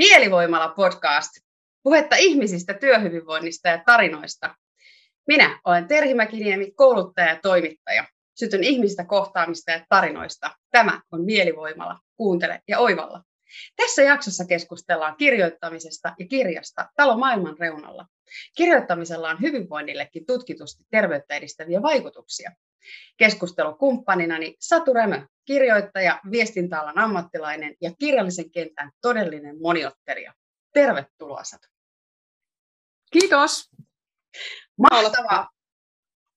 Mielivoimala podcast. Puhetta ihmisistä, työhyvinvoinnista ja tarinoista. Minä olen Terhi Mäkiniemi, kouluttaja ja toimittaja. Sytyn ihmisistä kohtaamista ja tarinoista. Tämä on Mielivoimala. Kuuntele ja oivalla. Tässä jaksossa keskustellaan kirjoittamisesta ja kirjasta Talo maailman reunalla. Kirjoittamisella on hyvinvoinnillekin tutkitusti terveyttä edistäviä vaikutuksia. Keskustelukumppaninani Satu Rämö, kirjoittaja, viestintäalan ammattilainen ja kirjallisen kentän todellinen moniottelija. Tervetuloa Satu. Kiitos. Mahtavaa.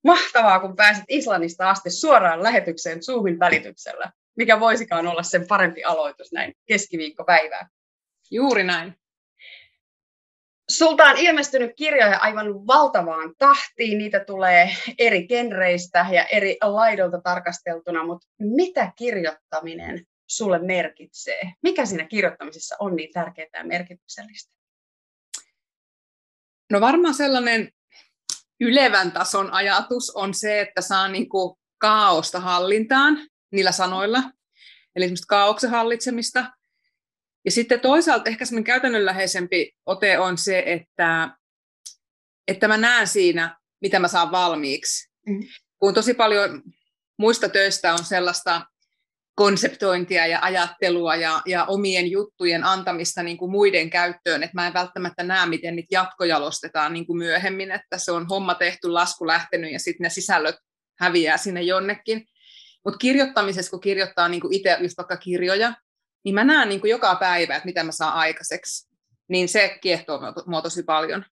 Mahtavaa, kun pääsit Islannista asti suoraan lähetykseen Zoomin välityksellä. Mikä voisikaan olla sen parempi aloitus näin keskiviikkopäivää. Juuri näin. Sulta on ilmestynyt kirjoja aivan valtavaan tahtiin. Niitä tulee eri genreistä ja eri laidolta tarkasteltuna, mutta mitä kirjoittaminen sulle merkitsee? Mikä siinä kirjoittamisessa on niin tärkeää ja merkityksellistä? No varmaan sellainen ylevän tason ajatus on se, että saa niin kaaosta hallintaan niillä sanoilla, eli semmoista kaauksen hallitsemista. Ja sitten toisaalta ehkä semmoinen käytännönläheisempi ote on se, että, että mä näen siinä, mitä mä saan valmiiksi. Mm. Kun tosi paljon muista töistä on sellaista konseptointia ja ajattelua ja, ja omien juttujen antamista niin kuin muiden käyttöön, että mä en välttämättä näe, miten niitä jatkojalostetaan niin kuin myöhemmin, että se on homma tehty, lasku lähtenyt ja sitten ne sisällöt häviää sinne jonnekin. Mutta kirjoittamisessa, kun kirjoittaa niin kuin itse just vaikka kirjoja, niin mä näen niin kuin joka päivä, että mitä mä saan aikaiseksi. Niin se kiehtoo mua tosi paljon.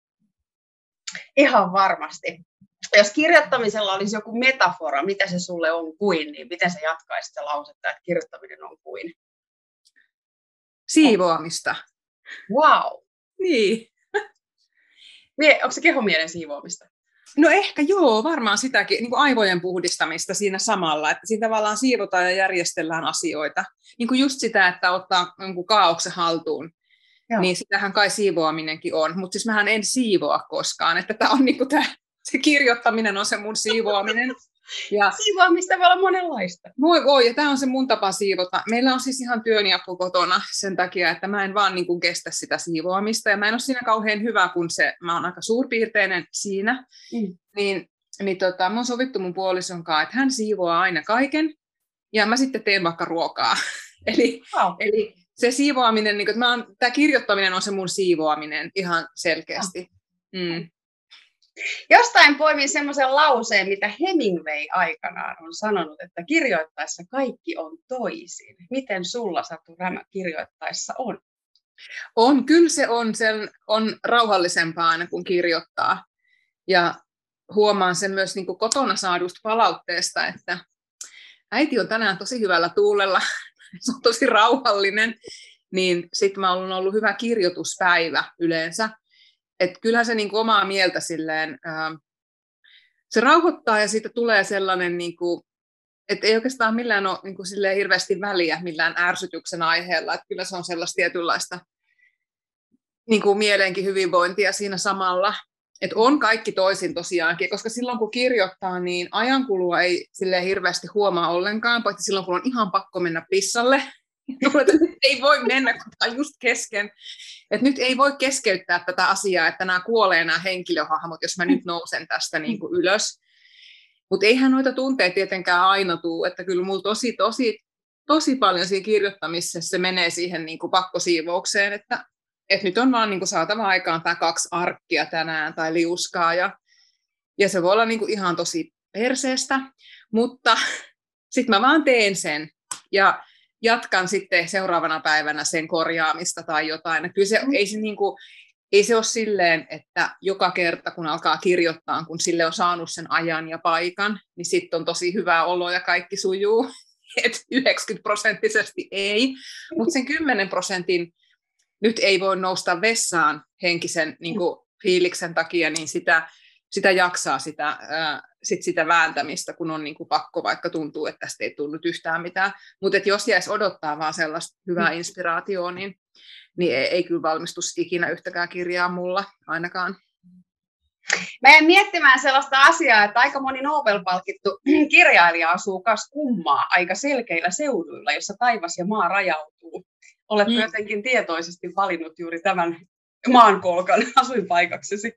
Ihan varmasti. Jos kirjoittamisella olisi joku metafora, mitä se sulle on kuin, niin miten se jatkaisi sitä lausetta, että kirjoittaminen on kuin? Siivoamista. Wow. Niin. Onko se kehomielen siivoamista? No ehkä joo, varmaan sitäkin niin kuin aivojen puhdistamista siinä samalla, että siinä tavallaan siivotaan ja järjestellään asioita. Niin kuin just sitä, että ottaa niin kaauksen haltuun, joo. niin sitähän kai siivoaminenkin on. Mutta siis mähän en siivoa koskaan, että tämä on niin kuin tämä, se kirjoittaminen on se mun siivoaminen. Ja Siivoamista voi olla monenlaista. Voi, voi, ja tämä on se mun tapa siivota. Meillä on siis ihan työnjaku kotona sen takia, että mä en vaan niin kuin kestä sitä siivoamista, ja mä en ole siinä kauhean hyvä, kun se, mä oon aika suurpiirteinen siinä, mm. niin, niin tota, mä oon sovittu mun puolison kanssa, että hän siivoaa aina kaiken, ja mä sitten teen vaikka ruokaa. eli, wow. eli se siivoaminen, niin tämä kirjoittaminen on se mun siivoaminen ihan selkeästi. Mm. Jostain poimin semmoisen lauseen, mitä Hemingway aikanaan on sanonut, että kirjoittaessa kaikki on toisin. Miten sulla Satu Rämä kirjoittaessa on? On, kyllä se on, sen, on rauhallisempaa aina kuin kirjoittaa. Ja huomaan sen myös niin kuin kotona saadusta palautteesta, että äiti on tänään tosi hyvällä tuulella, se on tosi rauhallinen, niin sitten mä olen ollut hyvä kirjoituspäivä yleensä että kyllähän se niin kuin omaa mieltä silleen, ää, se rauhoittaa ja siitä tulee sellainen, niin kuin, että ei oikeastaan millään ole niin kuin silleen hirveästi väliä millään ärsytyksen aiheella, että kyllä se on sellaista tietynlaista niin kuin mielenkin hyvinvointia siinä samalla. Että on kaikki toisin tosiaankin, koska silloin kun kirjoittaa, niin ajankulua ei sille hirveästi huomaa ollenkaan, paitsi silloin kun on ihan pakko mennä pissalle, ei voi mennä, kun tämä on just kesken. Että nyt ei voi keskeyttää tätä asiaa, että nämä kuolee nämä henkilöhahmot, jos mä nyt nousen tästä niin kuin ylös. Mutta eihän noita tunteita tietenkään aina tule, että kyllä mulla tosi, tosi, tosi paljon siinä kirjoittamisessa se menee siihen niin kuin pakkosiivoukseen, että, että nyt on vaan niin kuin saatava aikaan tämä kaksi arkkia tänään tai liuskaa ja, ja se voi olla niin kuin ihan tosi perseestä, mutta sitten mä vaan teen sen. Ja jatkan sitten seuraavana päivänä sen korjaamista tai jotain. Kyllä se, mm. ei, se niin kuin, ei se ole silleen, että joka kerta kun alkaa kirjoittaa, kun sille on saanut sen ajan ja paikan, niin sitten on tosi hyvä olo ja kaikki sujuu. Et 90 prosenttisesti ei, mutta sen 10 prosentin nyt ei voi nousta vessaan henkisen niin kuin, fiiliksen takia, niin sitä, sitä jaksaa sitä, ää, sit sitä vääntämistä, kun on niin kuin pakko, vaikka tuntuu, että tästä ei tullut yhtään mitään. Mutta jos jäisi odottaa vaan sellaista hyvää mm. inspiraatioa, niin, niin ei, ei kyllä valmistu ikinä yhtäkään kirjaa mulla ainakaan. Mä jäin miettimään sellaista asiaa, että aika moni Nobel-palkittu kirjailija asuu kas kummaa aika selkeillä seuduilla, jossa taivas ja maa rajautuu. Oletko mm. jotenkin tietoisesti valinnut juuri tämän maankolkan asuinpaikaksesi?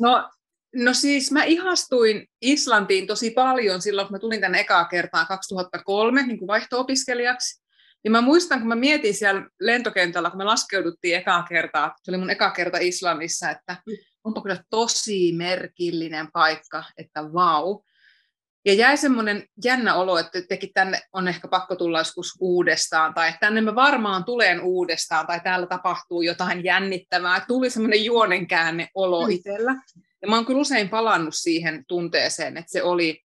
No, no siis mä ihastuin Islantiin tosi paljon silloin, kun mä tulin tänne ekaa kertaa 2003 niin kuin vaihto-opiskelijaksi. Ja mä muistan, kun mä mietin siellä lentokentällä, kun me laskeuduttiin ekaa kertaa, se oli mun eka kerta Islannissa, että onpa kyllä tosi merkillinen paikka, että vau. Ja jäi semmoinen jännä olo, että tekin tänne on ehkä pakko tulla joskus uudestaan, tai tänne mä varmaan tulen uudestaan, tai täällä tapahtuu jotain jännittävää. Tuli semmoinen juonenkäänne olo mm. Ja mä oon kyllä usein palannut siihen tunteeseen, että se oli,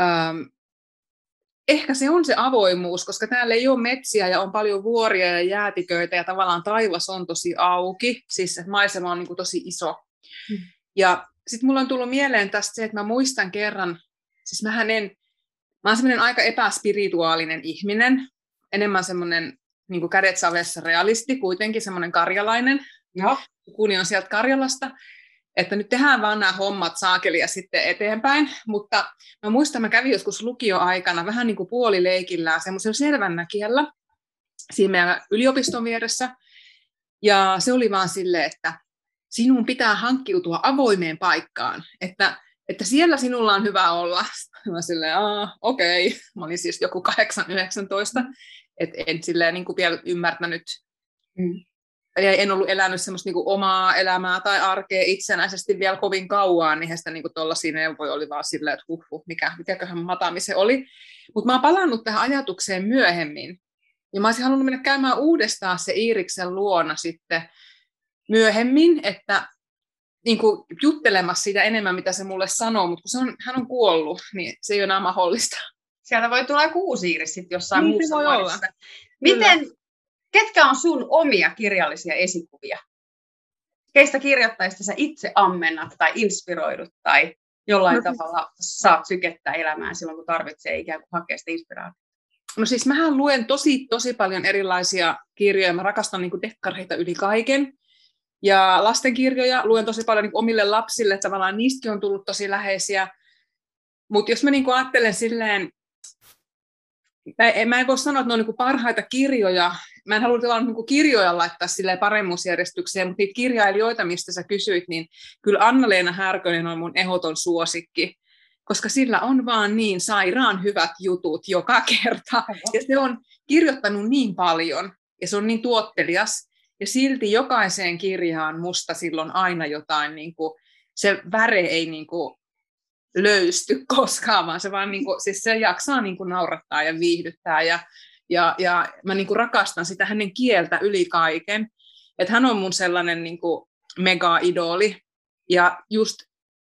ähm, ehkä se on se avoimuus, koska täällä ei ole metsiä ja on paljon vuoria ja jäätiköitä ja tavallaan taivas on tosi auki, siis että maisema on niin kuin tosi iso. Mm. Ja sitten mulla on tullut mieleen tästä se, että mä muistan kerran, siis mähän en, mä oon semmoinen aika epäspirituaalinen ihminen, enemmän semmoinen niin kuin kädet savessa realisti, kuitenkin semmoinen karjalainen. Joo. Kuni on sieltä Karjalasta että nyt tehdään vaan nämä hommat saakelia sitten eteenpäin, mutta mä muistan, mä kävin joskus lukioaikana vähän niin kuin puolileikillään semmoisella selvännäkijällä siinä meidän yliopiston vieressä, ja se oli vaan sille, että sinun pitää hankkiutua avoimeen paikkaan, että, että siellä sinulla on hyvä olla. Mä silleen, okei, okay. mä olin siis joku 8-19, että en silleen niin kuin vielä ymmärtänyt mm ja en ollut elänyt semmoista niin omaa elämää tai arkea itsenäisesti vielä kovin kauan, niin sitä niin tuollaisia neuvoja oli vaan silleen, että huh, huh mikä, mikäköhän matami se oli. Mutta mä oon palannut tähän ajatukseen myöhemmin. Ja mä olisin halunnut mennä käymään uudestaan se Iiriksen luona sitten myöhemmin, että niin kuin juttelemassa siitä enemmän, mitä se mulle sanoo, mutta kun se on, hän on kuollut, niin se ei ole enää mahdollista. Sieltä voi tulla joku uusi Iiris sitten jossain niin, muussa voi olla. Miten, Kyllä Ketkä on sun omia kirjallisia esikuvia? Keistä kirjoittajista sä itse ammennat tai inspiroidut tai jollain no, siis- tavalla saat sykettä elämään silloin, kun tarvitsee ikään kuin hakea sitä inspiraatiota? No siis mähän luen tosi, tosi paljon erilaisia kirjoja. Mä rakastan niin dekkareita yli kaiken. Ja lastenkirjoja luen tosi paljon niin omille lapsille. Tavallaan niistäkin on tullut tosi läheisiä. Mutta jos mä niin ajattelen silleen, mä en voi sanoa, että ne on niin parhaita kirjoja, mä en halua tavallaan niin kirjoja laittaa sille paremmuusjärjestykseen, mutta niitä kirjailijoita, mistä sä kysyit, niin kyllä Anna-Leena Härkönen on mun ehoton suosikki, koska sillä on vaan niin sairaan hyvät jutut joka kerta. Ja se on kirjoittanut niin paljon, ja se on niin tuottelias, ja silti jokaiseen kirjaan musta silloin aina jotain, niin kuin, se väre ei niin kuin, löysty koskaan, vaan se vaan niin kuin, siis se jaksaa niin kuin, naurattaa ja viihdyttää, ja ja, ja mä niin kuin rakastan sitä hänen kieltä yli kaiken. Että hän on mun sellainen niin kuin mega-idoli. Ja just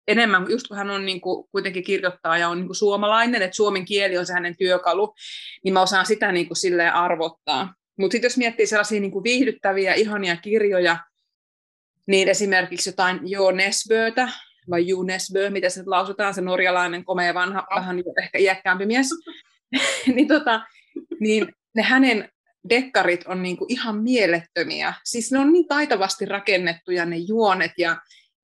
enemmän, just kun hän on niin kuin, kuitenkin kirjoittaa ja on niin kuin suomalainen, että suomen kieli on se hänen työkalu, niin mä osaan sitä niin kuin silleen arvottaa. Mutta sitten jos miettii sellaisia niin kuin viihdyttäviä, ihania kirjoja, niin esimerkiksi jotain Jo Nesbötä, vai Ju Nesbö, mitä se lausutaan, se norjalainen, komea, vanha, vähän ehkä iäkkäämpi mies, niin tota, niin ne hänen dekkarit on niin kuin ihan mielettömiä. Siis ne on niin taitavasti rakennettuja ne juonet ja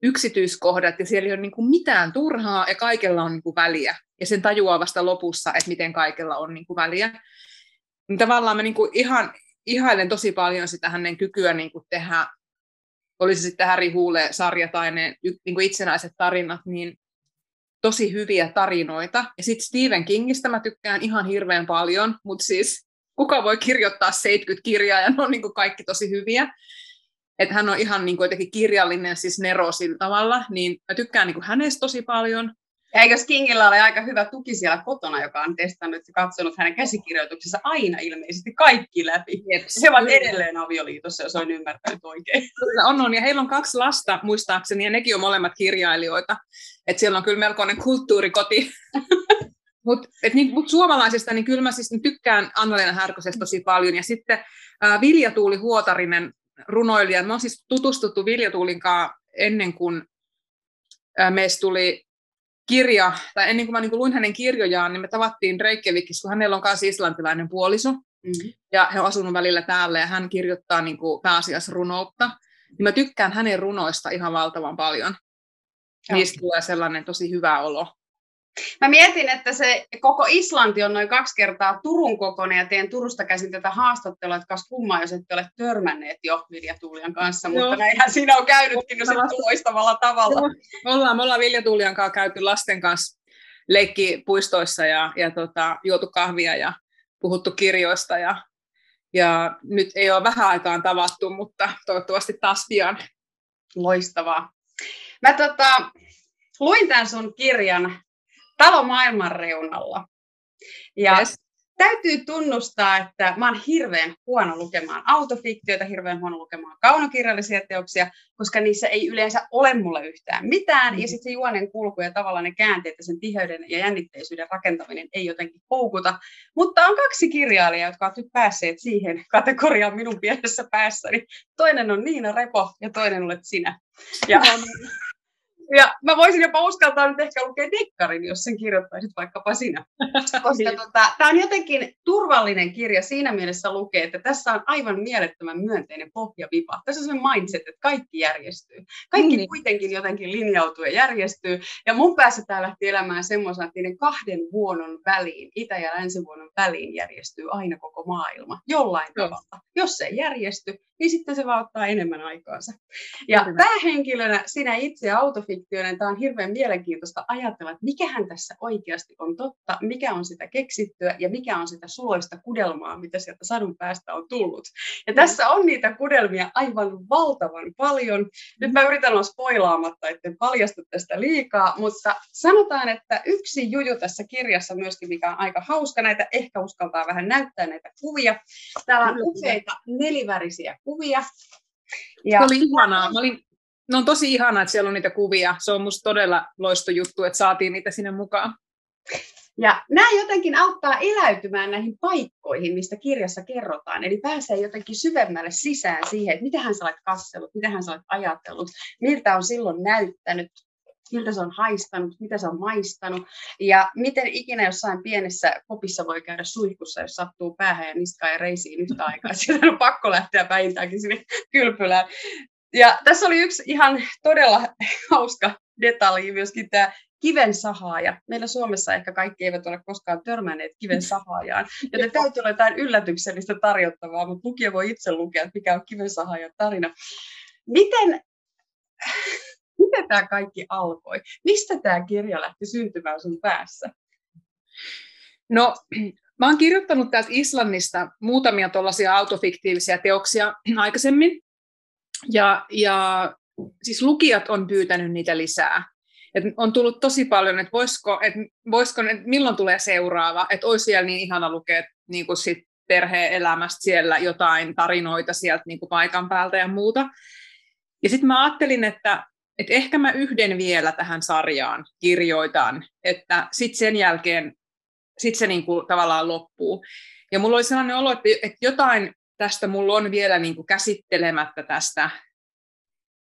yksityiskohdat, ja siellä ei ole niin kuin mitään turhaa, ja kaikella on niin kuin väliä. Ja sen tajuaa vasta lopussa, että miten kaikella on niin kuin väliä. Niin tavallaan mä niin kuin ihan ihailen tosi paljon sitä hänen kykyä niin kuin tehdä, olisi sitten Harry Hule-sarja tai ne niin kuin itsenäiset tarinat, niin tosi hyviä tarinoita. Ja sitten Stephen Kingistä mä tykkään ihan hirveän paljon, mutta siis kuka voi kirjoittaa 70 kirjaa ja ne on niin kuin kaikki tosi hyviä. Että hän on ihan niin kuin jotenkin kirjallinen, siis Nero sillä tavalla, niin mä tykkään niin kuin hänestä tosi paljon. Ja eikö Kingillä ole aika hyvä tuki siellä kotona, joka on testannut ja katsonut hänen käsikirjoituksensa aina ilmeisesti kaikki läpi. Jeps. He ovat edelleen avioliitossa, jos olen ymmärtänyt oikein. Kyllä on, on. Ja heillä on kaksi lasta, muistaakseni, ja nekin on molemmat kirjailijoita. Että siellä on kyllä melkoinen kulttuurikoti. Mutta niin, mut suomalaisista, niin kyllä mä siis tykkään Anna-Leena Härkösestä tosi paljon. Ja sitten äh, Vilja Tuuli Huotarinen, runoilija. Mä oon siis tutustuttu Vilja Tuulinkaan ennen kuin meistä tuli kirja, tai ennen kuin mä niin kuin luin hänen kirjojaan, niin me tavattiin Reykjavikissa, kun hänellä on myös islantilainen puoliso, mm-hmm. ja he on asunut välillä täällä, ja hän kirjoittaa niin kuin pääasiassa runoutta. Niin mä tykkään hänen runoista ihan valtavan paljon. Niistä tulee sellainen tosi hyvä olo. Mä mietin, että se koko Islanti on noin kaksi kertaa Turun kokoinen ja teen Turusta käsin tätä haastattelua, että kas kummaa, jos ette ole törmänneet jo Vilja Tuulian kanssa, mutta näinhän siinä on käynytkin no, loistavalla tavalla. Me ollaan, me ollaan Vilja Tuulian kanssa käyty lasten kanssa leikkipuistoissa ja, ja tota, juotu kahvia ja puhuttu kirjoista ja, ja nyt ei ole vähän aikaan tavattu, mutta toivottavasti taas pian. Loistavaa. Mä tota, luin tämän sun kirjan Talo maailman reunalla. Ja yes. täytyy tunnustaa, että mä oon hirveän huono lukemaan autofiktioita, hirveän huono lukemaan kaunokirjallisia teoksia, koska niissä ei yleensä ole mulle yhtään mitään. Mm. Ja sitten se juonen kulku ja tavallaan ne käänteet ja sen tiheyden ja jännitteisyyden rakentaminen ei jotenkin houkuta. Mutta on kaksi kirjailijaa, jotka ovat nyt päässeet siihen kategoriaan minun pienessä päässäni. Toinen on Niina Repo ja toinen olet sinä. Ja, ja mä voisin jopa uskaltaa nyt ehkä lukea dekkarin, jos sen kirjoittaisit vaikkapa sinä. Koska tota, tämä on jotenkin turvallinen kirja siinä mielessä lukee, että tässä on aivan mielettömän myönteinen pohjavipa. Tässä on se mindset, että kaikki järjestyy. Kaikki mm. kuitenkin jotenkin linjautuu ja järjestyy. Ja mun päässä tämä lähti elämään semmoisena, että niiden kahden vuonon väliin, itä- ja länsivuonon väliin järjestyy aina koko maailma jollain tavalla. Jos se ei järjesty, niin sitten se vaan ottaa enemmän aikaansa. Ja päähenkilönä sinä itse autofiktioinen, tämä on hirveän mielenkiintoista ajatella, että mikähän tässä oikeasti on totta, mikä on sitä keksittyä ja mikä on sitä suloista kudelmaa, mitä sieltä sadun päästä on tullut. Ja tässä on niitä kudelmia aivan valtavan paljon. Nyt mä yritän olla spoilaamatta, etten paljasta tästä liikaa, mutta sanotaan, että yksi juju tässä kirjassa myöskin, mikä on aika hauska, näitä ehkä uskaltaa vähän näyttää näitä kuvia. Täällä on useita nelivärisiä kuvia. Ja... Se oli ihanaa. Mä olin, no on tosi ihanaa, että siellä on niitä kuvia. Se on musta todella loistojuttu, että saatiin niitä sinne mukaan. Ja nämä jotenkin auttaa eläytymään näihin paikkoihin, mistä kirjassa kerrotaan. Eli pääsee jotenkin syvemmälle sisään siihen, että mitä hän sä olet mitä hän sä olet ajatellut, miltä on silloin näyttänyt, miltä se on haistanut, mitä se on maistanut ja miten ikinä jossain pienessä kopissa voi käydä suihkussa, jos sattuu päähän ja niskaan ja reisiin yhtä aikaa. Siellä on pakko lähteä vähintäänkin sinne kylpylään. Ja tässä oli yksi ihan todella hauska detalji myöskin tämä kiven sahaaja. Meillä Suomessa ehkä kaikki eivät ole koskaan törmänneet kiven sahaajaan, joten täytyy olla jotain yllätyksellistä tarjottavaa, mutta lukija voi itse lukea, mikä on kiven sahaajan tarina. Miten Miten tämä kaikki alkoi? Mistä tämä kirja lähti syntymään sun päässä? No, mä oon kirjoittanut täältä Islannista muutamia tuollaisia autofiktiivisia teoksia aikaisemmin. Ja, ja siis lukijat on pyytänyt niitä lisää. Et on tullut tosi paljon, että voisiko, et voisiko, et milloin tulee seuraava, että olisi siellä niin ihana lukea niin kuin sit perheen elämästä siellä jotain tarinoita sieltä niin kuin paikan päältä ja muuta. Ja sitten mä ajattelin, että että ehkä mä yhden vielä tähän sarjaan kirjoitan, että sitten sen jälkeen sit se niinku tavallaan loppuu. Ja mulla oli sellainen olo, että jotain tästä mulla on vielä niinku käsittelemättä tästä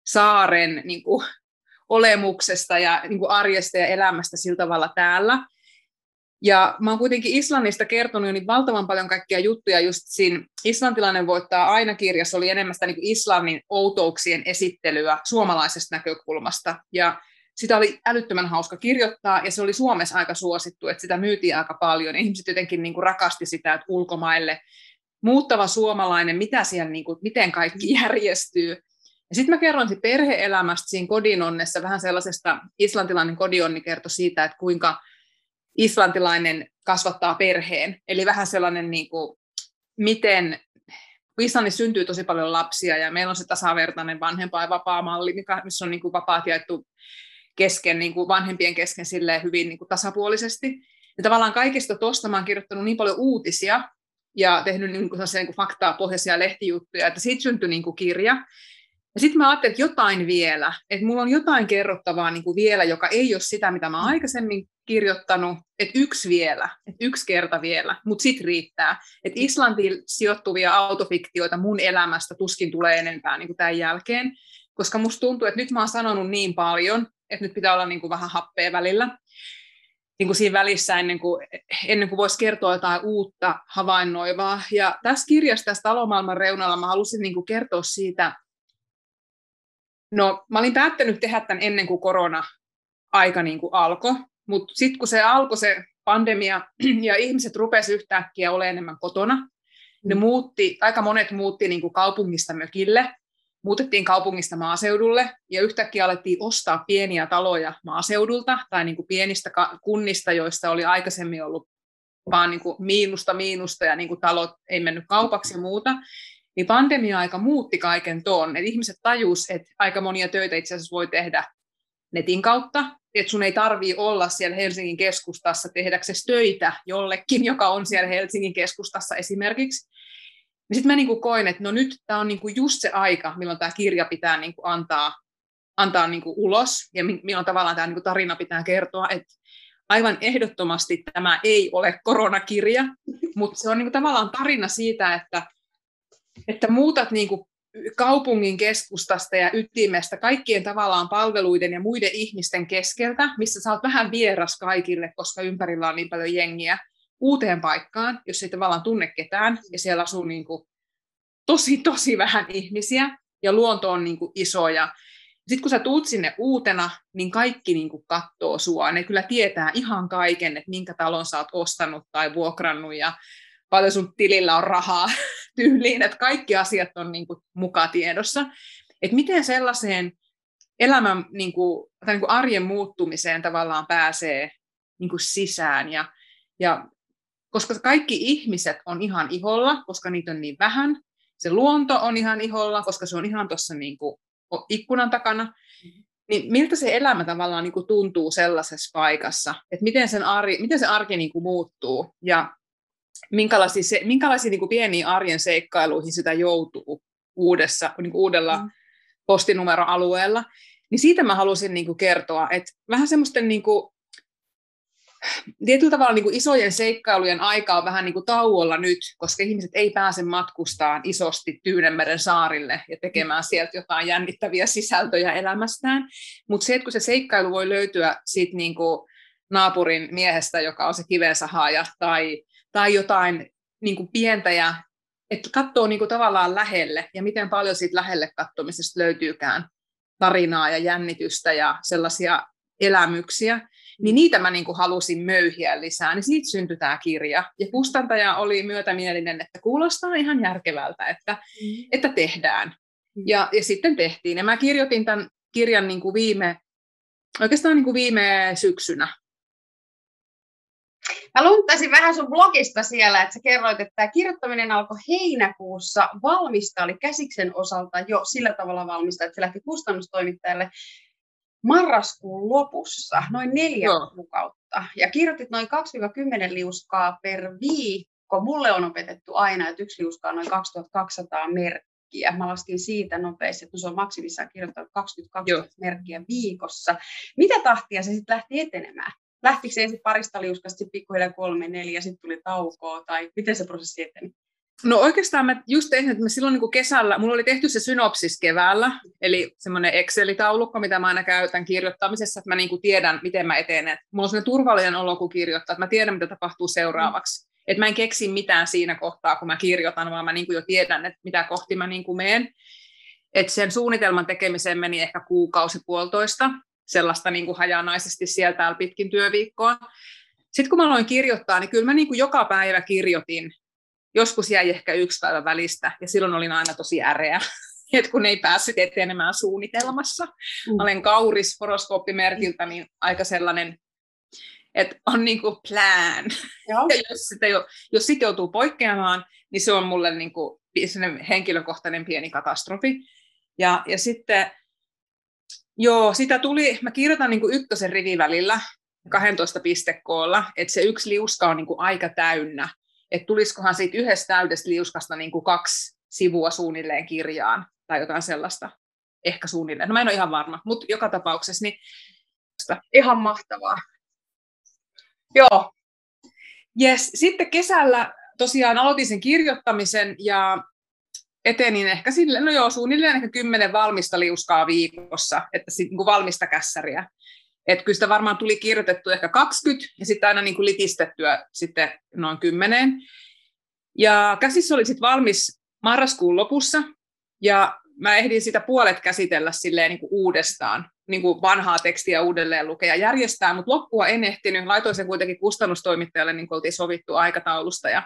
saaren niinku olemuksesta ja niinku arjesta ja elämästä sillä tavalla täällä. Ja mä oon kuitenkin Islannista kertonut jo niin valtavan paljon kaikkia juttuja, just siinä Islantilainen voittaa aina kirjassa oli enemmän sitä niin kuin Islannin outouksien esittelyä suomalaisesta näkökulmasta. Ja sitä oli älyttömän hauska kirjoittaa, ja se oli Suomessa aika suosittu, että sitä myytiin aika paljon. Ihmiset jotenkin niin kuin rakasti sitä, että ulkomaille muuttava suomalainen, mitä siellä, niin kuin, miten kaikki järjestyy. Ja sitten mä kerroin siitä perhe-elämästä siinä kodinonnessa, vähän sellaisesta islantilainen kodionni kertoi siitä, että kuinka islantilainen kasvattaa perheen. Eli vähän sellainen, niin kuin, miten Islannissa syntyy tosi paljon lapsia ja meillä on se tasavertainen vanhempaa ja vapaa-malli, missä on niin kuin vapaat jaettu kesken, niin kuin vanhempien kesken silleen hyvin niin kuin tasapuolisesti. Ja tavallaan kaikista tuosta mä oon kirjoittanut niin paljon uutisia ja tehnyt niin kuin niin kuin faktaa pohjaisia lehtijuttuja, että siitä syntyi niin kuin kirja. Ja sitten mä ajattelin, että jotain vielä, että mulla on jotain kerrottavaa niin kuin vielä, joka ei ole sitä, mitä mä aikaisemmin kirjoittanut, että yksi vielä, että yksi kerta vielä, mutta sitten riittää. Että Islantiin sijoittuvia autofiktioita mun elämästä tuskin tulee enempää niin kuin tämän jälkeen, koska musta tuntuu, että nyt mä oon sanonut niin paljon, että nyt pitää olla niin kuin vähän happea välillä niin kuin siinä välissä ennen kuin, ennen kuin voisi kertoa jotain uutta havainnoivaa. Ja tässä kirjassa, tässä talomaailman reunalla, mä halusin niin kuin kertoa siitä, no mä olin päättänyt tehdä tämän ennen kuin korona-aika niin kuin alkoi, mutta sitten kun se alkoi se pandemia ja ihmiset rupesivat yhtäkkiä olemaan enemmän kotona, ne mm. muutti, aika monet muutti niin kuin kaupungista mökille, muutettiin kaupungista maaseudulle ja yhtäkkiä alettiin ostaa pieniä taloja maaseudulta tai niin kuin pienistä kunnista, joista oli aikaisemmin ollut vaan niin kuin miinusta miinusta ja niin kuin talot ei mennyt kaupaksi ja muuta, niin pandemia-aika muutti kaiken tuon. Et ihmiset tajus, että aika monia töitä itse asiassa voi tehdä netin kautta, että sun ei tarvii olla siellä Helsingin keskustassa tehdäksesi töitä jollekin, joka on siellä Helsingin keskustassa esimerkiksi. Niin sitten mä niinku koin, että no nyt tämä on niinku just se aika, milloin tämä kirja pitää niinku antaa, antaa niinku ulos ja milloin tavallaan tämä niinku tarina pitää kertoa, että aivan ehdottomasti tämä ei ole koronakirja, mutta se on niinku tavallaan tarina siitä, että, että muutat niinku kaupungin keskustasta ja ytimestä kaikkien tavallaan palveluiden ja muiden ihmisten keskeltä, missä sä oot vähän vieras kaikille, koska ympärillä on niin paljon jengiä, uuteen paikkaan, jos ei tavallaan tunne ketään, ja siellä asuu niin kuin tosi, tosi vähän ihmisiä, ja luonto on niin kuin iso, ja sitten kun sä tuut sinne uutena, niin kaikki niin kuin kattoo sua. Ne kyllä tietää ihan kaiken, että minkä talon sä oot ostanut tai vuokrannut, ja paljon sun tilillä on rahaa tyyliin, että kaikki asiat on niin kuin mukaan tiedossa. Että miten sellaiseen elämän niin kuin, tai niin kuin arjen muuttumiseen tavallaan pääsee niin kuin sisään. Ja, ja koska kaikki ihmiset on ihan iholla, koska niitä on niin vähän, se luonto on ihan iholla, koska se on ihan tuossa niin kuin ikkunan takana, niin miltä se elämä tavallaan niin kuin tuntuu sellaisessa paikassa, että miten, sen arki, miten se arki niin kuin muuttuu? Ja minkälaisia, se, minkälaisia niin kuin pieniä arjen seikkailuihin sitä joutuu uudessa, niin kuin uudella mm. postinumeroalueella, niin siitä mä halusin niin kuin kertoa, että vähän semmoisten niin kuin, tietyllä tavalla niin kuin isojen seikkailujen aika on vähän niin kuin tauolla nyt, koska ihmiset ei pääse matkustaan isosti Tyynemeren saarille ja tekemään sieltä jotain jännittäviä sisältöjä elämästään. Mutta se, että kun se seikkailu voi löytyä siitä niin kuin naapurin miehestä, joka on se kivensahaaja, tai, tai jotain niin kuin pientä ja että katsoo niin kuin tavallaan lähelle ja miten paljon siitä lähelle katsomisesta löytyykään tarinaa ja jännitystä ja sellaisia elämyksiä, niin niitä mä niin kuin halusin möyhiä lisää, niin siitä syntyi tämä kirja. Ja kustantaja oli myötämielinen, että kuulostaa ihan järkevältä, että, mm. että tehdään. Mm. Ja, ja sitten tehtiin. Ja mä kirjoitin tämän kirjan niin kuin viime, oikeastaan niin kuin viime syksynä. Mä lunttasin vähän sun blogista siellä, että sä kerroit, että tämä kirjoittaminen alkoi heinäkuussa. Valmista oli käsiksen osalta jo sillä tavalla valmista, että se lähti kustannustoimittajalle marraskuun lopussa, noin neljä Joo. kuukautta. Ja kirjoitit noin 2-10 liuskaa per viikko. Mulle on opetettu aina, että yksi liuska on noin 2200 merkkiä. Mä laskin siitä nopeasti, että se on maksimissaan kirjoittanut 22 Joo. merkkiä viikossa. Mitä tahtia se sitten lähti etenemään? Lähtikö se ensin parista liuskasta, sitten pikkuhiljaa kolme, neljä, sitten tuli taukoa, tai miten se prosessi eteni? No oikeastaan mä just tein, että mä silloin niin kesällä, mulla oli tehty se synopsis keväällä, eli semmoinen Excel-taulukko, mitä mä aina käytän kirjoittamisessa, että mä niin tiedän, miten mä etenen. Mulla on semmoinen turvallinen olo, kun kirjoittaa, että mä tiedän, mitä tapahtuu seuraavaksi. Mm. Että mä en keksi mitään siinä kohtaa, kun mä kirjoitan, vaan mä niin jo tiedän, että mitä kohti mä niin menen. että sen suunnitelman tekemiseen meni ehkä kuukausi puolitoista, sellaista niin kuin hajanaisesti sieltä pitkin työviikkoa. Sitten kun mä aloin kirjoittaa, niin kyllä mä niin kuin joka päivä kirjoitin joskus jäi ehkä yksi päivä välistä, ja silloin olin aina tosi äreä, että kun ei päässyt etenemään suunnitelmassa. Mm. Olen kauris horoskooppimerkiltä, niin aika sellainen, että on niin kuin plan. Joo. Ja jos sitten, jos sitten joutuu poikkeamaan, niin se on mulle niin kuin henkilökohtainen pieni katastrofi. Ja, ja sitten, joo, sitä tuli, mä kirjoitan niin kuin ykkösen rivin välillä, 12 pistekoolla, että se yksi liuska on niin kuin aika täynnä että tulisikohan siitä yhdestä täydestä liuskasta niin kuin kaksi sivua suunnilleen kirjaan tai jotain sellaista. Ehkä suunnilleen. No mä en ole ihan varma, mutta joka tapauksessa niin... Ihan mahtavaa. Joo. Yes. Sitten kesällä tosiaan aloitin sen kirjoittamisen ja etenin ehkä sille, no joo, suunnilleen ehkä kymmenen valmista liuskaa viikossa, että sit, niin kuin valmista kässäriä. Että kyllä sitä varmaan tuli kirjoitettu ehkä 20 ja sitten aina niin kuin litistettyä sitten noin 10. Ja käsissä oli sitten valmis marraskuun lopussa ja mä ehdin sitä puolet käsitellä silleen niin kuin uudestaan. niin kuin vanhaa tekstiä uudelleen lukea ja järjestää, mutta loppua en ehtinyt. Laitoin sen kuitenkin kustannustoimittajalle, niin kuin oltiin sovittu aikataulusta ja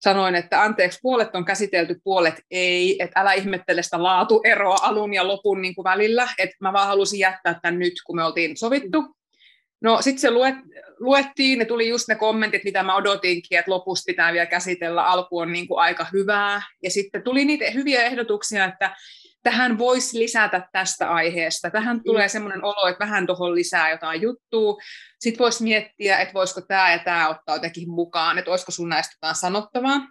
sanoin, että anteeksi, puolet on käsitelty, puolet ei, että älä ihmettele sitä laatueroa alun ja lopun niin kuin välillä, että mä vaan halusin jättää tämän nyt, kun me oltiin sovittu. No sitten se luet, luettiin, ne tuli just ne kommentit, mitä mä odotinkin, että lopusta pitää vielä käsitellä, alku on niin kuin aika hyvää. Ja sitten tuli niitä hyviä ehdotuksia, että tähän voisi lisätä tästä aiheesta. Tähän mm. tulee semmoinen olo, että vähän tuohon lisää jotain juttua. Sitten voisi miettiä, että voisiko tämä ja tämä ottaa jotenkin mukaan, että olisiko sun näistä jotain sanottavaa.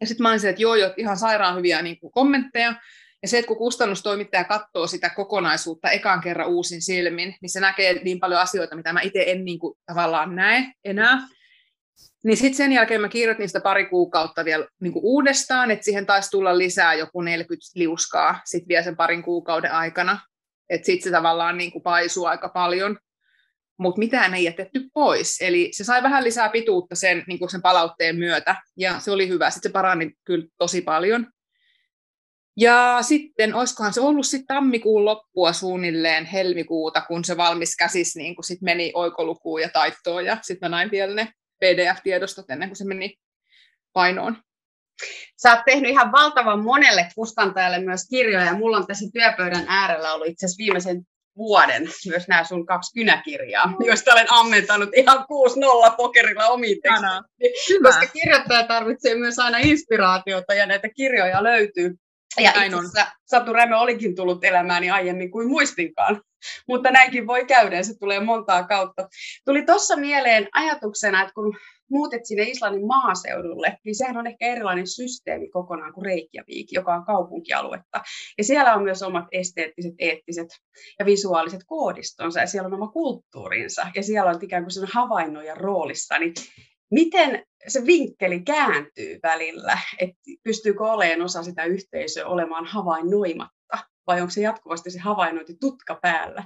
Ja sitten mä olisin, että joo, joo, ihan sairaan hyviä niin kuin kommentteja. Ja se, että kun kustannustoimittaja katsoo sitä kokonaisuutta ekan kerran uusin silmin, niin se näkee niin paljon asioita, mitä mä itse en niin kuin, tavallaan näe enää. Niin sitten sen jälkeen mä kirjoitin sitä pari kuukautta vielä niin kuin uudestaan, että siihen taisi tulla lisää joku 40 liuskaa sitten vielä sen parin kuukauden aikana. Että sitten se tavallaan niin kuin paisuu aika paljon, mutta mitään ei jätetty pois. Eli se sai vähän lisää pituutta sen, niin kuin sen palautteen myötä, ja se oli hyvä. Sitten se parani kyllä tosi paljon. Ja sitten, olisikohan se ollut sitten tammikuun loppua suunnilleen helmikuuta, kun se valmis käsis niin kun sit meni oikolukuun ja taittoon, ja sitten mä näin vielä ne PDF-tiedostot ennen kuin se meni painoon. Sä oot tehnyt ihan valtavan monelle kustantajalle myös kirjoja, ja mulla on tässä työpöydän äärellä ollut itse asiassa viimeisen vuoden myös nämä sun kaksi kynäkirjaa, mm. joista olen ammentanut ihan 6-0 pokerilla omiin. Koska kirjoittaja tarvitsee myös aina inspiraatiota ja näitä kirjoja löytyy. Ja Näin on. Satu Rämö olikin tullut elämääni aiemmin kuin muistinkaan. Mutta näinkin voi käydä se tulee montaa kautta. Tuli tuossa mieleen ajatuksena, että kun muutet sinne Islannin maaseudulle, niin sehän on ehkä erilainen systeemi kokonaan kuin Reykjavik, joka on kaupunkialuetta. Ja siellä on myös omat esteettiset, eettiset ja visuaaliset koodistonsa ja siellä on oma kulttuurinsa ja siellä on ikään kuin sen havainnoja roolissa. Niin miten se vinkkeli kääntyy välillä, että pystyykö olemaan osa sitä yhteisöä olemaan havainnoimatta, vai onko se jatkuvasti se havainnointi tutka päällä?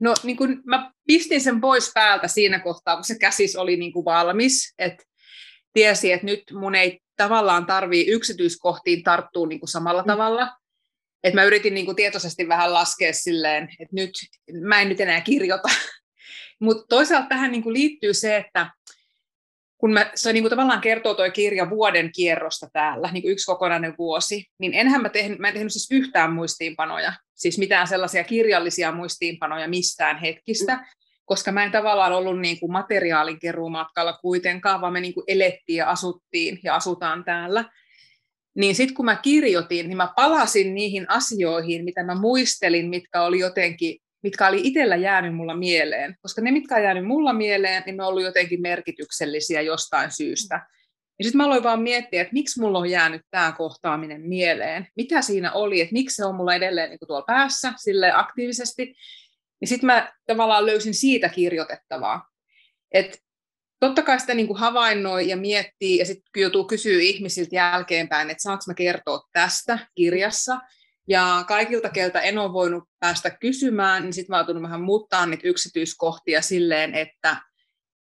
No niin kun mä pistin sen pois päältä siinä kohtaa, kun se käsis oli niin kuin valmis, että tiesi, että nyt mun ei tavallaan tarvii yksityiskohtiin tarttua niin kuin samalla mm. tavalla. Et mä yritin niin kuin tietoisesti vähän laskea silleen, että nyt mä en nyt enää kirjoita. Mutta toisaalta tähän niin kuin liittyy se, että kun mä, se niin kuin tavallaan kertoo tuo kirja vuoden kierrosta täällä, niin kuin yksi kokonainen vuosi, niin enhän mä tehnyt, mä en tehnyt siis yhtään muistiinpanoja, siis mitään sellaisia kirjallisia muistiinpanoja mistään hetkistä, mm. koska mä en tavallaan ollut niin kuin materiaalin keruumatkalla kuitenkaan, vaan me niin kuin elettiin ja asuttiin ja asutaan täällä. Niin sitten kun mä kirjoitin, niin mä palasin niihin asioihin, mitä mä muistelin, mitkä oli jotenkin mitkä oli itsellä jäänyt mulla mieleen. Koska ne, mitkä on jäänyt mulla mieleen, niin ne on ollut jotenkin merkityksellisiä jostain syystä. Ja sitten mä aloin vaan miettiä, että miksi mulla on jäänyt tämä kohtaaminen mieleen. Mitä siinä oli, että miksi se on mulla edelleen niin tuolla päässä sille aktiivisesti. Ja sitten mä tavallaan löysin siitä kirjoitettavaa. Et totta kai sitä niin kuin havainnoi ja miettii ja sitten joutuu kysyä ihmisiltä jälkeenpäin, että saanko mä kertoa tästä kirjassa. Ja kaikilta, keltä en ole voinut päästä kysymään, niin sitten mä oon vähän muuttaa niitä yksityiskohtia silleen, että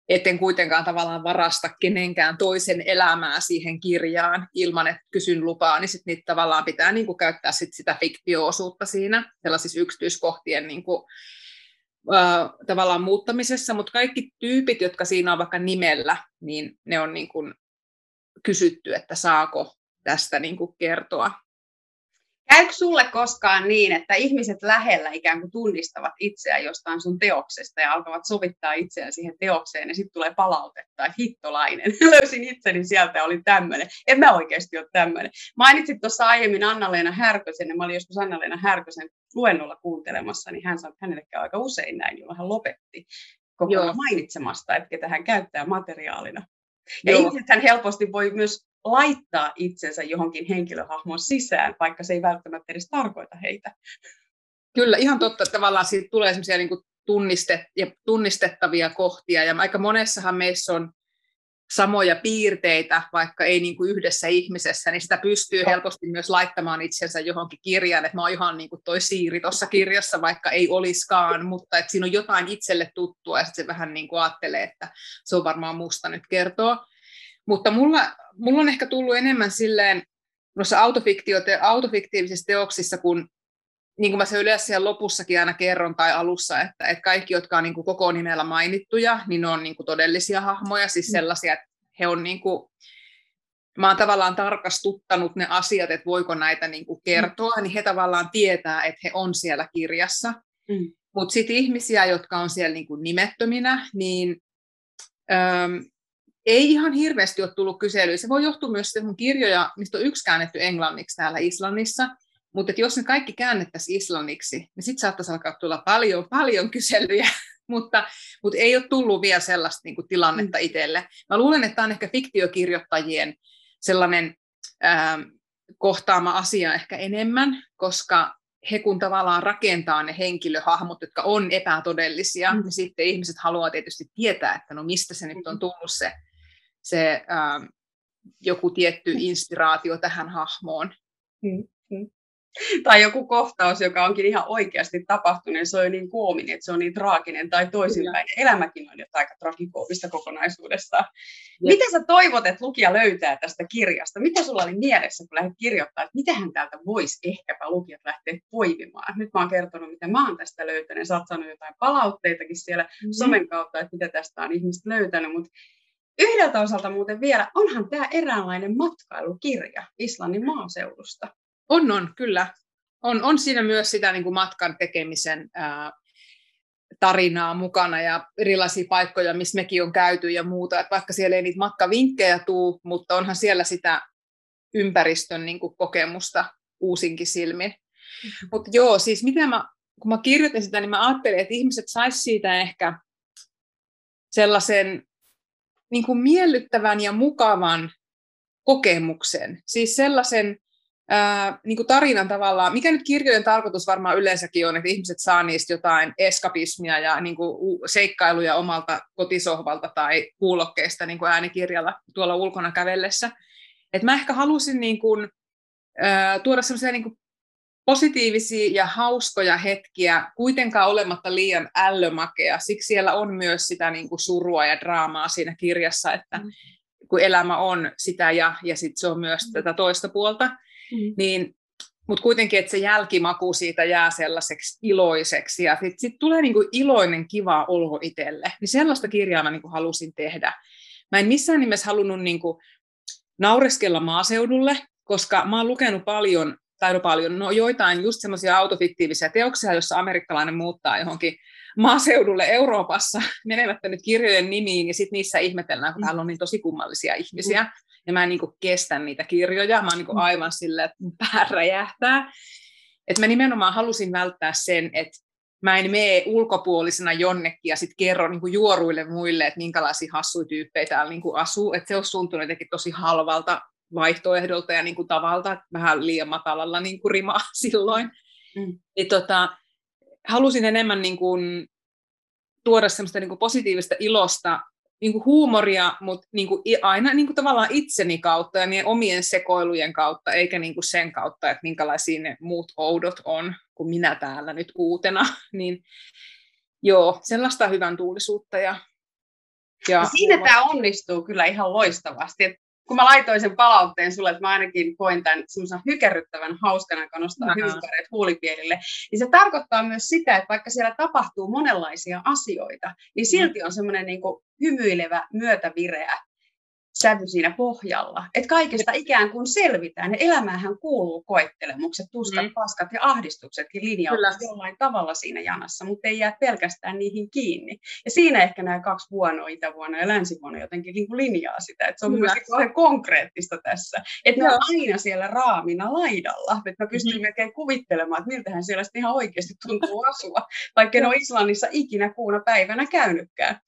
etten kuitenkaan tavallaan varasta kenenkään toisen elämää siihen kirjaan ilman, että kysyn lupaa, niin sitten niitä tavallaan pitää niin kuin käyttää sit sitä fiktioosuutta siinä sellaisissa yksityiskohtien niin kuin, äh, tavallaan muuttamisessa, mutta kaikki tyypit, jotka siinä on vaikka nimellä, niin ne on niin kuin kysytty, että saako tästä niin kuin kertoa Käykö sulle koskaan niin, että ihmiset lähellä ikään kuin tunnistavat itseään jostain sun teoksesta ja alkavat sovittaa itseään siihen teokseen ja sitten tulee palautetta, että hittolainen, löysin itseni sieltä ja olin tämmöinen. En mä oikeasti ole tämmöinen. Mainitsit tuossa aiemmin Anna-Leena Härkösen, ja mä olin joskus Anna-Leena Härkösen luennolla kuuntelemassa, niin hän sanoi, että hänelle käy aika usein näin, jolloin hän lopetti kokonaan mainitsemasta, että ketä hän käyttää materiaalina. Ja Joo. ihmisethän helposti voi myös laittaa itsensä johonkin henkilöhahmon sisään, vaikka se ei välttämättä edes tarkoita heitä. Kyllä, ihan totta, että tavallaan siitä tulee sellaisia niin tunniste- ja tunnistettavia kohtia, ja aika monessahan meissä on samoja piirteitä, vaikka ei niin kuin yhdessä ihmisessä, niin sitä pystyy helposti myös laittamaan itsensä johonkin kirjaan, että mä oon ihan niin kuin toi Siiri tuossa kirjassa, vaikka ei oliskaan, mutta että siinä on jotain itselle tuttua, ja sitten se vähän niin kuin ajattelee, että se on varmaan musta nyt kertoa. Mutta mulla, mulla on ehkä tullut enemmän silleen noissa autofiktiivisissa teoksissa, kun niin kuin mä se yleensä siellä lopussakin aina kerron tai alussa, että, että kaikki, jotka on niin kuin koko nimellä mainittuja, niin ne on niin kuin todellisia hahmoja, siis mm. sellaisia, että he on niin kuin, mä oon tavallaan tarkastuttanut ne asiat, että voiko näitä niin kuin kertoa, mm. niin he tavallaan tietää, että he on siellä kirjassa. Mm. Mutta sitten ihmisiä, jotka on siellä niin kuin nimettöminä, niin äm, ei ihan hirveästi ole tullut kyselyä. Se voi johtua myös siitä, mun kirjoja, mistä on yksi käännetty englanniksi täällä Islannissa, mutta jos ne kaikki käännettäisiin islanniksi, niin sitten saattaisi alkaa tulla paljon, paljon kyselyjä, mutta, mutta ei ole tullut vielä sellaista niin kuin, tilannetta mm. itselle. Mä luulen, että tämä on ehkä fiktiokirjoittajien sellainen ää, kohtaama asia ehkä enemmän, koska he kun tavallaan rakentaa ne henkilöhahmot, jotka on epätodellisia, mm. niin sitten ihmiset haluaa tietysti tietää, että no mistä se nyt on mm. tullut se, se ää, joku tietty mm. inspiraatio tähän hahmoon. Mm. Mm tai joku kohtaus, joka onkin ihan oikeasti tapahtunut, niin se on niin koominen, että se on niin traaginen, tai toisinpäin. Elämäkin on jotain aika tragikoomista kokonaisuudesta. Ja. Mitä sä toivot, että lukija löytää tästä kirjasta? Mitä sulla oli mielessä, kun lähdet kirjoittaa, että mitähän täältä voisi ehkäpä lukijat lähteä poimimaan? Nyt mä oon kertonut, mitä mä oon tästä löytänyt. Sä oot saanut jotain palautteitakin siellä mm-hmm. somen kautta, että mitä tästä on ihmiset löytänyt, mutta Yhdeltä osalta muuten vielä, onhan tämä eräänlainen matkailukirja Islannin maaseudusta. On, on, kyllä. On, on siinä myös sitä niin kuin matkan tekemisen ää, tarinaa mukana ja erilaisia paikkoja, missä mekin on käyty ja muuta. Et vaikka siellä ei niitä matkavinkkejä tuu, mutta onhan siellä sitä ympäristön niin kuin kokemusta uusinkin silmin. Mm-hmm. Mutta joo, siis mitä mä, kun mä kirjoitin sitä, niin mä ajattelin, että ihmiset sais siitä ehkä sellaisen niin kuin miellyttävän ja mukavan kokemuksen. Siis sellaisen, ää, niin kuin tarinan tavallaan, mikä nyt kirjojen tarkoitus varmaan yleensäkin on, että ihmiset saa niistä jotain eskapismia ja niin kuin seikkailuja omalta kotisohvalta tai kuulokkeista niin kuin äänikirjalla tuolla ulkona kävellessä. Et mä ehkä halusin niin kuin, ää, tuoda sellaisia niin kuin positiivisia ja hauskoja hetkiä, kuitenkaan olematta liian ällömakea. Siksi siellä on myös sitä niin kuin surua ja draamaa siinä kirjassa, että mm. kun elämä on sitä ja, ja sitten se on myös mm. tätä toista puolta. Mm. Niin, mutta kuitenkin, että se jälkimaku siitä jää sellaiseksi iloiseksi ja sitten sit tulee niinku iloinen, kiva olo itselle. Niin sellaista kirjaa mä niinku halusin tehdä. Mä en missään nimessä halunnut niinku naureskella maaseudulle, koska mä oon lukenut paljon, tai no paljon, no joitain just semmoisia autofiktiivisia teoksia, jossa amerikkalainen muuttaa johonkin maaseudulle Euroopassa menemättä nyt kirjojen nimiin, ja sitten niissä ihmetellään, kun täällä on niin tosi kummallisia ihmisiä. Mm ja mä en niin kestä niitä kirjoja, mä oon niin mm. aivan silleen, että pää räjähtää. Että mä nimenomaan halusin välttää sen, että mä en mene ulkopuolisena jonnekin ja sitten kerro niin juoruille muille, että minkälaisia hassuja tyyppejä täällä niin asuu. Että se olisi tuntunut jotenkin tosi halvalta vaihtoehdolta ja niin kuin tavalta, vähän liian matalalla niin kuin rimaa silloin. Mm. Et tota, halusin enemmän niin kuin tuoda semmoista niin kuin positiivista ilosta niin kuin huumoria, mutta niin kuin aina niin kuin tavallaan itseni kautta ja niiden omien sekoilujen kautta, eikä niin kuin sen kautta, että minkälaisia ne muut oudot on, kuin minä täällä nyt uutena. Niin joo, sellaista hyvän tuulisuutta. Ja, ja, ja siinä tämä onnistuu kyllä ihan loistavasti. Et kun mä laitoin sen palautteen sulle, että mä ainakin koin tämän semmoisen hykerryttävän hauskana, kun nostaa hyyskareet huulipielille, niin se tarkoittaa myös sitä, että vaikka siellä tapahtuu monenlaisia asioita, niin silti on semmoinen niin hymyilevä, myötävireä sävy siinä pohjalla. Että kaikesta ikään kuin selvitään. Ja elämäähän kuuluu koettelemukset, tuskat, mm. paskat ja ahdistuksetkin linjaukset jollain tavalla siinä janassa, mutta ei jää pelkästään niihin kiinni. Ja siinä ehkä nämä kaksi vuonoa, itävuonna ja länsivuonna jotenkin niin kuin linjaa sitä, että se on myös kauhean konkreettista tässä. Että ne on aina siellä raamina laidalla. Että mä pystyn mm. melkein kuvittelemaan, että miltähän siellä sitten ihan oikeasti tuntuu asua, vaikka ne on Islannissa ikinä kuuna päivänä käynytkään.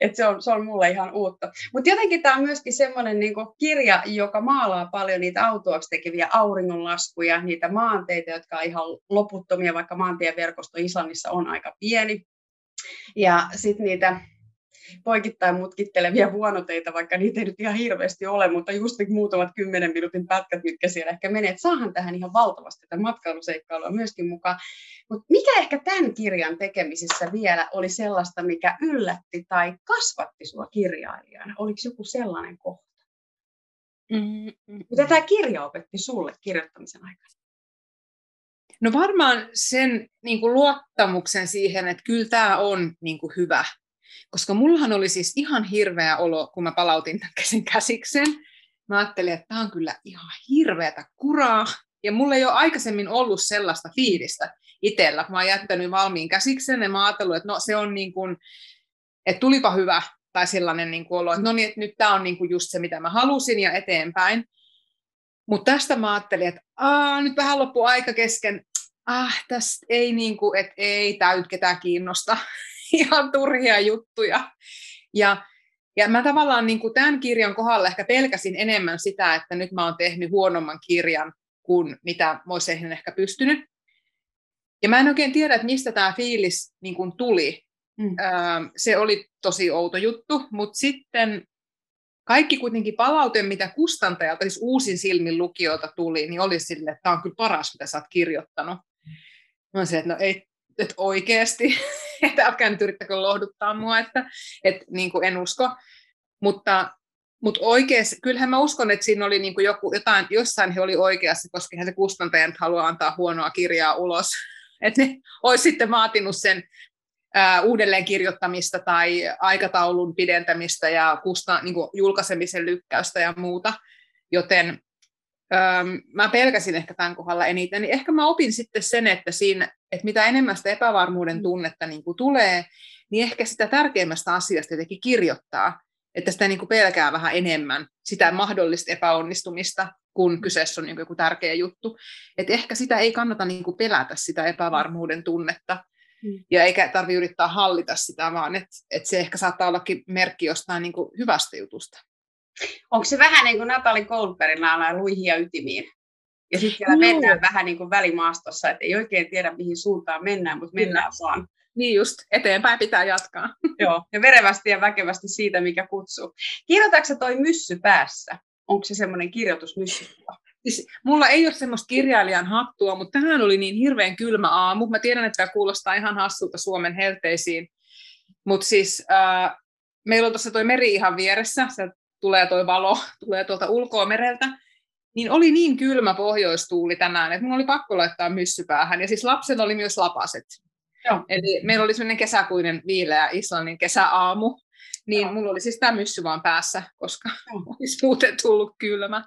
Että se on, se on mulle ihan uutta. Mutta jotenkin tämä on myöskin semmoinen niin kirja, joka maalaa paljon niitä autuaksi tekeviä auringonlaskuja, niitä maanteita, jotka on ihan loputtomia, vaikka maantieverkosto Islannissa on aika pieni. Ja sitten niitä poikittain mutkittelevia vuonoteita, vaikka niitä ei nyt ihan hirveästi ole, mutta just ne muutamat kymmenen minuutin pätkät, mitkä siellä ehkä menee, että saahan tähän ihan valtavasti tätä matkailuseikkailua myöskin mukaan. Mutta mikä ehkä tämän kirjan tekemisessä vielä oli sellaista, mikä yllätti tai kasvatti sinua kirjailijana? Oliko joku sellainen kohta? Mm-hmm. Mitä tämä kirja opetti sulle kirjoittamisen aikana? No varmaan sen niin kuin luottamuksen siihen, että kyllä tämä on niin kuin hyvä. Koska mullahan oli siis ihan hirveä olo, kun mä palautin tämän käsin käsiksen. Mä ajattelin, että tämä on kyllä ihan hirveätä kuraa. Ja mulla ei ole aikaisemmin ollut sellaista fiilistä itsellä. Mä oon jättänyt valmiin käsiksen ja mä ajattelin, että no se on niin kuin, että tulipa hyvä tai sellainen niin kuin olo, että no niin, että nyt tämä on niin kuin just se, mitä mä halusin ja eteenpäin. Mutta tästä mä ajattelin, että Aa, nyt vähän loppu aika kesken, ah, tästä ei, niin kuin, että ei tämä nyt ketään kiinnosta, ihan turhia juttuja. Ja, ja mä tavallaan niin kuin tämän kirjan kohdalla ehkä pelkäsin enemmän sitä, että nyt mä oon tehnyt huonomman kirjan kuin mitä mä olisin ehkä pystynyt. Ja mä en oikein tiedä, että mistä tämä fiilis niin kuin tuli. Mm. Öö, se oli tosi outo juttu, mutta sitten kaikki kuitenkin palaute, mitä kustantajalta, siis uusin silmin lukijoilta tuli, niin oli sille, että tämä on kyllä paras, mitä sä oot kirjoittanut. Mä se, että no ei, että oikeasti, että älkää nyt yrittäkö lohduttaa mua, että, että niin kuin en usko. Mutta, mutta oikeasti, kyllähän mä uskon, että siinä oli niin kuin joku, jotain, jossain he oli oikeassa, koska hän se kustantaja haluaa antaa huonoa kirjaa ulos. Että ne olisi sitten vaatinut sen uudelleen kirjoittamista tai aikataulun pidentämistä ja kusta, niin kuin julkaisemisen lykkäystä ja muuta. Joten mä pelkäsin ehkä tämän kohdalla eniten. Niin ehkä mä opin sitten sen, että, siinä, että mitä enemmän sitä epävarmuuden tunnetta niin kuin tulee, niin ehkä sitä tärkeimmästä asiasta jotenkin kirjoittaa, että sitä niin kuin pelkää vähän enemmän, sitä mahdollista epäonnistumista, kun kyseessä on niin joku tärkeä juttu. Että ehkä sitä ei kannata niin kuin pelätä, sitä epävarmuuden tunnetta, Mm. Ja eikä tarvi yrittää hallita sitä, vaan että et se ehkä saattaa ollakin merkki jostain niin kuin hyvästä jutusta. Onko se vähän niin kuin Natali Goldbergin lailla luihia ytimiin? Ja sitten siellä no. mennään vähän niin kuin välimaastossa, että ei oikein tiedä mihin suuntaan mennään, mutta mennään Kyllä. vaan. Niin just, eteenpäin pitää jatkaa. Joo, ja verevästi ja väkevästi siitä, mikä kutsuu. Kirjoitatko toi myssy päässä? Onko se semmoinen kirjoitusmyssy? Siis, mulla ei ole semmoista kirjailijan hattua, mutta tähän oli niin hirveän kylmä aamu. Mä tiedän, että tämä kuulostaa ihan hassulta Suomen helteisiin. Mutta siis äh, meillä on tuossa toi meri ihan vieressä, se tulee toi valo, tulee tuolta ulkoa mereltä. Niin oli niin kylmä pohjoistuuli tänään, että mun oli pakko laittaa myssypäähän. Ja siis lapsella oli myös lapaset. Joo. Eli meillä oli semmoinen kesäkuinen viileä Islannin kesäaamu. Niin Joo. mulla oli siis tämä myssy vaan päässä, koska olisi muuten tullut kylmä.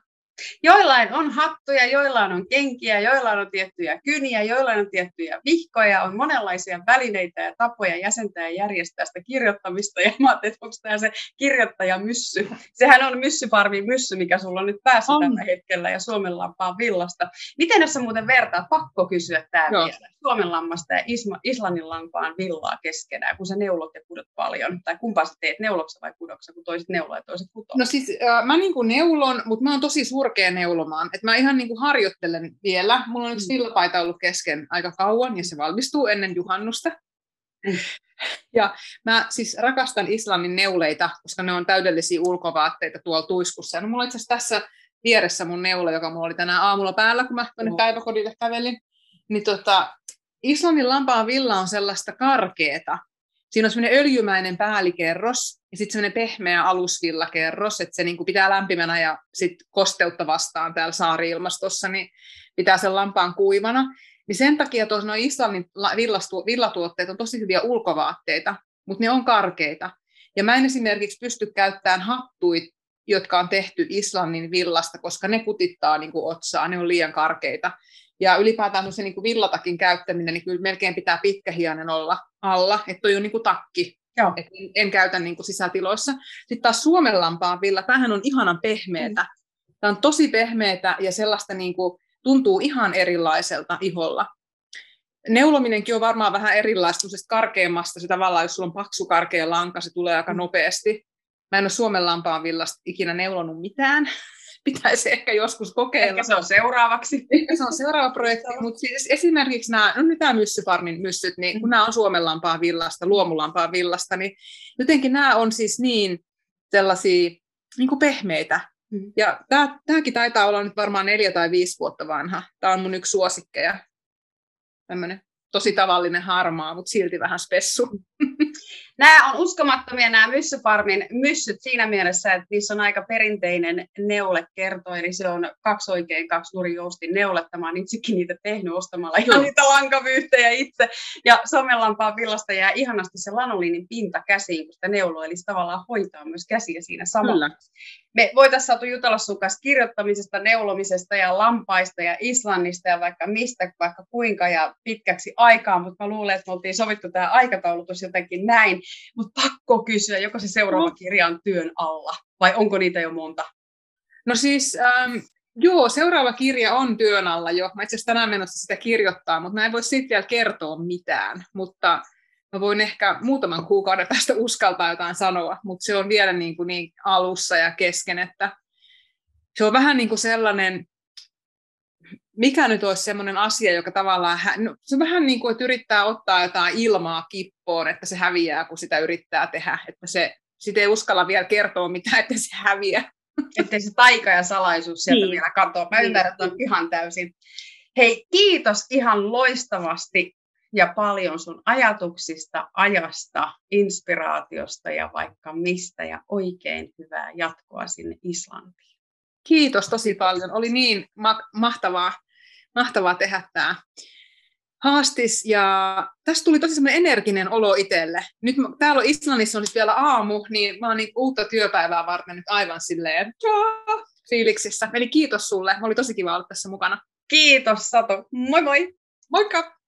Joillain on hattuja, joillain on kenkiä, joillain on tiettyjä kyniä, joillain on tiettyjä vihkoja, on monenlaisia välineitä ja tapoja jäsentää ja järjestää sitä kirjoittamista. Ja mä ajattelin, että onko tämä se kirjoittajamyssy. Sehän on myssyparvi myssy, mikä sulla on nyt päässä on. tällä hetkellä ja Suomenlampaan villasta. Miten jos sä muuten vertaat, pakko kysyä tämä Joo. vielä, Suomenlammasta ja Isma, Islannin lampaan villaa keskenään, kun sä neulot ja kudot paljon, tai kumpaa sä teet, neuloksa vai kudoksa, kun toiset neuloo ja toiset kutoo? No siis äh, mä niin kuin neulon, mutta mä oon tosi suuri surkea neulomaan. Et mä ihan niin kuin harjoittelen vielä. Mulla on yksi mm. villapaita ollut kesken aika kauan ja se valmistuu ennen juhannusta. Mm. Ja mä siis rakastan Islannin neuleita, koska ne on täydellisiä ulkovaatteita tuolla tuiskussa. No mulla on itse tässä vieressä mun neula, joka mulla oli tänään aamulla päällä, kun mä tuonne päiväkodille kävelin. Niin tota, Islannin lampaan villa on sellaista karkeeta, siinä on semmoinen öljymäinen päällikerros ja sitten semmoinen pehmeä alusvillakerros, että se niinku pitää lämpimänä ja sitten kosteutta vastaan täällä saari-ilmastossa, niin pitää sen lampaan kuivana. Niin sen takia tuossa noin Islannin villatuotteet on tosi hyviä ulkovaatteita, mutta ne on karkeita. Ja mä en esimerkiksi pysty käyttämään hattuit, jotka on tehty Islannin villasta, koska ne kutittaa niin kuin otsaa, ne on liian karkeita. Ja ylipäätään se niin kuin villatakin käyttäminen, niin kyllä melkein pitää pitkähianen olla alla, että toi on niin kuin takki. Joo. Et en, en käytä niin kuin sisätiloissa. Sitten taas Suomenlampaan villa, tämähän on ihanan pehmeätä. Mm. Tämä on tosi pehmeätä ja sellaista niin kuin, tuntuu ihan erilaiselta iholla. Neulominenkin on varmaan vähän erilaista karkeammasta. Se tavallaan, jos sulla on paksu karkea lanka, se tulee aika mm. nopeasti. Mä en ole Suomen lampaan villasta ikinä neulonut mitään, pitäisi ehkä joskus kokeilla. Ehkä se on seuraavaksi. Ehkä se on seuraava projekti, mutta siis esimerkiksi nämä, no nyt nämä myssyfarmin myssyt, niin kun nämä on Suomenlampaa villasta, luomulampaa villasta, niin jotenkin nämä on siis niin sellaisia niin kuin pehmeitä. Mm. Ja tämä, tämäkin taitaa olla nyt varmaan neljä tai viisi vuotta vanha. Tämä on mun yksi suosikkeja. Tämmöinen tosi tavallinen harmaa, mutta silti vähän spessu. Nämä on uskomattomia nämä myssyfarmin myssyt siinä mielessä, että niissä on aika perinteinen neulekerto, eli se on kaksi oikein, kaksi nurijoustin neuletta. Mä oon itsekin niitä tehnyt ostamalla ihan niitä lankavyyhtejä itse. Ja somelampaan villasta jää ihanasti se lanoliinin pinta käsiin, kun sitä neuloo, eli se tavallaan hoitaa myös käsiä siinä samalla. Kyllä. Me voitaisiin saatu jutella sun kanssa kirjoittamisesta, neulomisesta ja lampaista ja Islannista ja vaikka mistä, vaikka kuinka ja pitkäksi aikaa, mutta mä luulen, että me oltiin sovittu tämä aikataulutus jotenkin näin. Mutta pakko kysyä, joko se seuraava kirja on työn alla vai onko niitä jo monta? No siis, ähm, joo, seuraava kirja on työn alla jo. Mä itse asiassa tänään menossa sitä kirjoittaa, mutta mä en voi siitä vielä kertoa mitään. Mutta mä voin ehkä muutaman kuukauden päästä uskaltaa jotain sanoa, mutta se on vielä niin, kuin niin alussa ja kesken, että se on vähän niin kuin sellainen, mikä nyt olisi sellainen asia, joka tavallaan, no, se on vähän niin kuin, että yrittää ottaa jotain ilmaa kippoon, että se häviää, kun sitä yrittää tehdä, että se, sitä ei uskalla vielä kertoa mitään, että se häviää. Että se taika ja salaisuus sieltä niin. vielä katoa. Mä niin. ymmärrän ton ihan täysin. Hei, kiitos ihan loistavasti ja paljon sun ajatuksista, ajasta, inspiraatiosta ja vaikka mistä ja oikein hyvää jatkoa sinne Islantiin. Kiitos tosi paljon. Oli niin ma- mahtavaa, mahtavaa tehdä tämä haastis. Ja tästä tuli tosi semmoinen energinen olo itselle. Nyt mä, täällä on Islannissa on vielä aamu, niin mä oon niin uutta työpäivää varten nyt aivan silleen fiiliksissä. Eli kiitos sulle. Oli tosi kiva olla tässä mukana. Kiitos Satu. Moi moi. Moikka!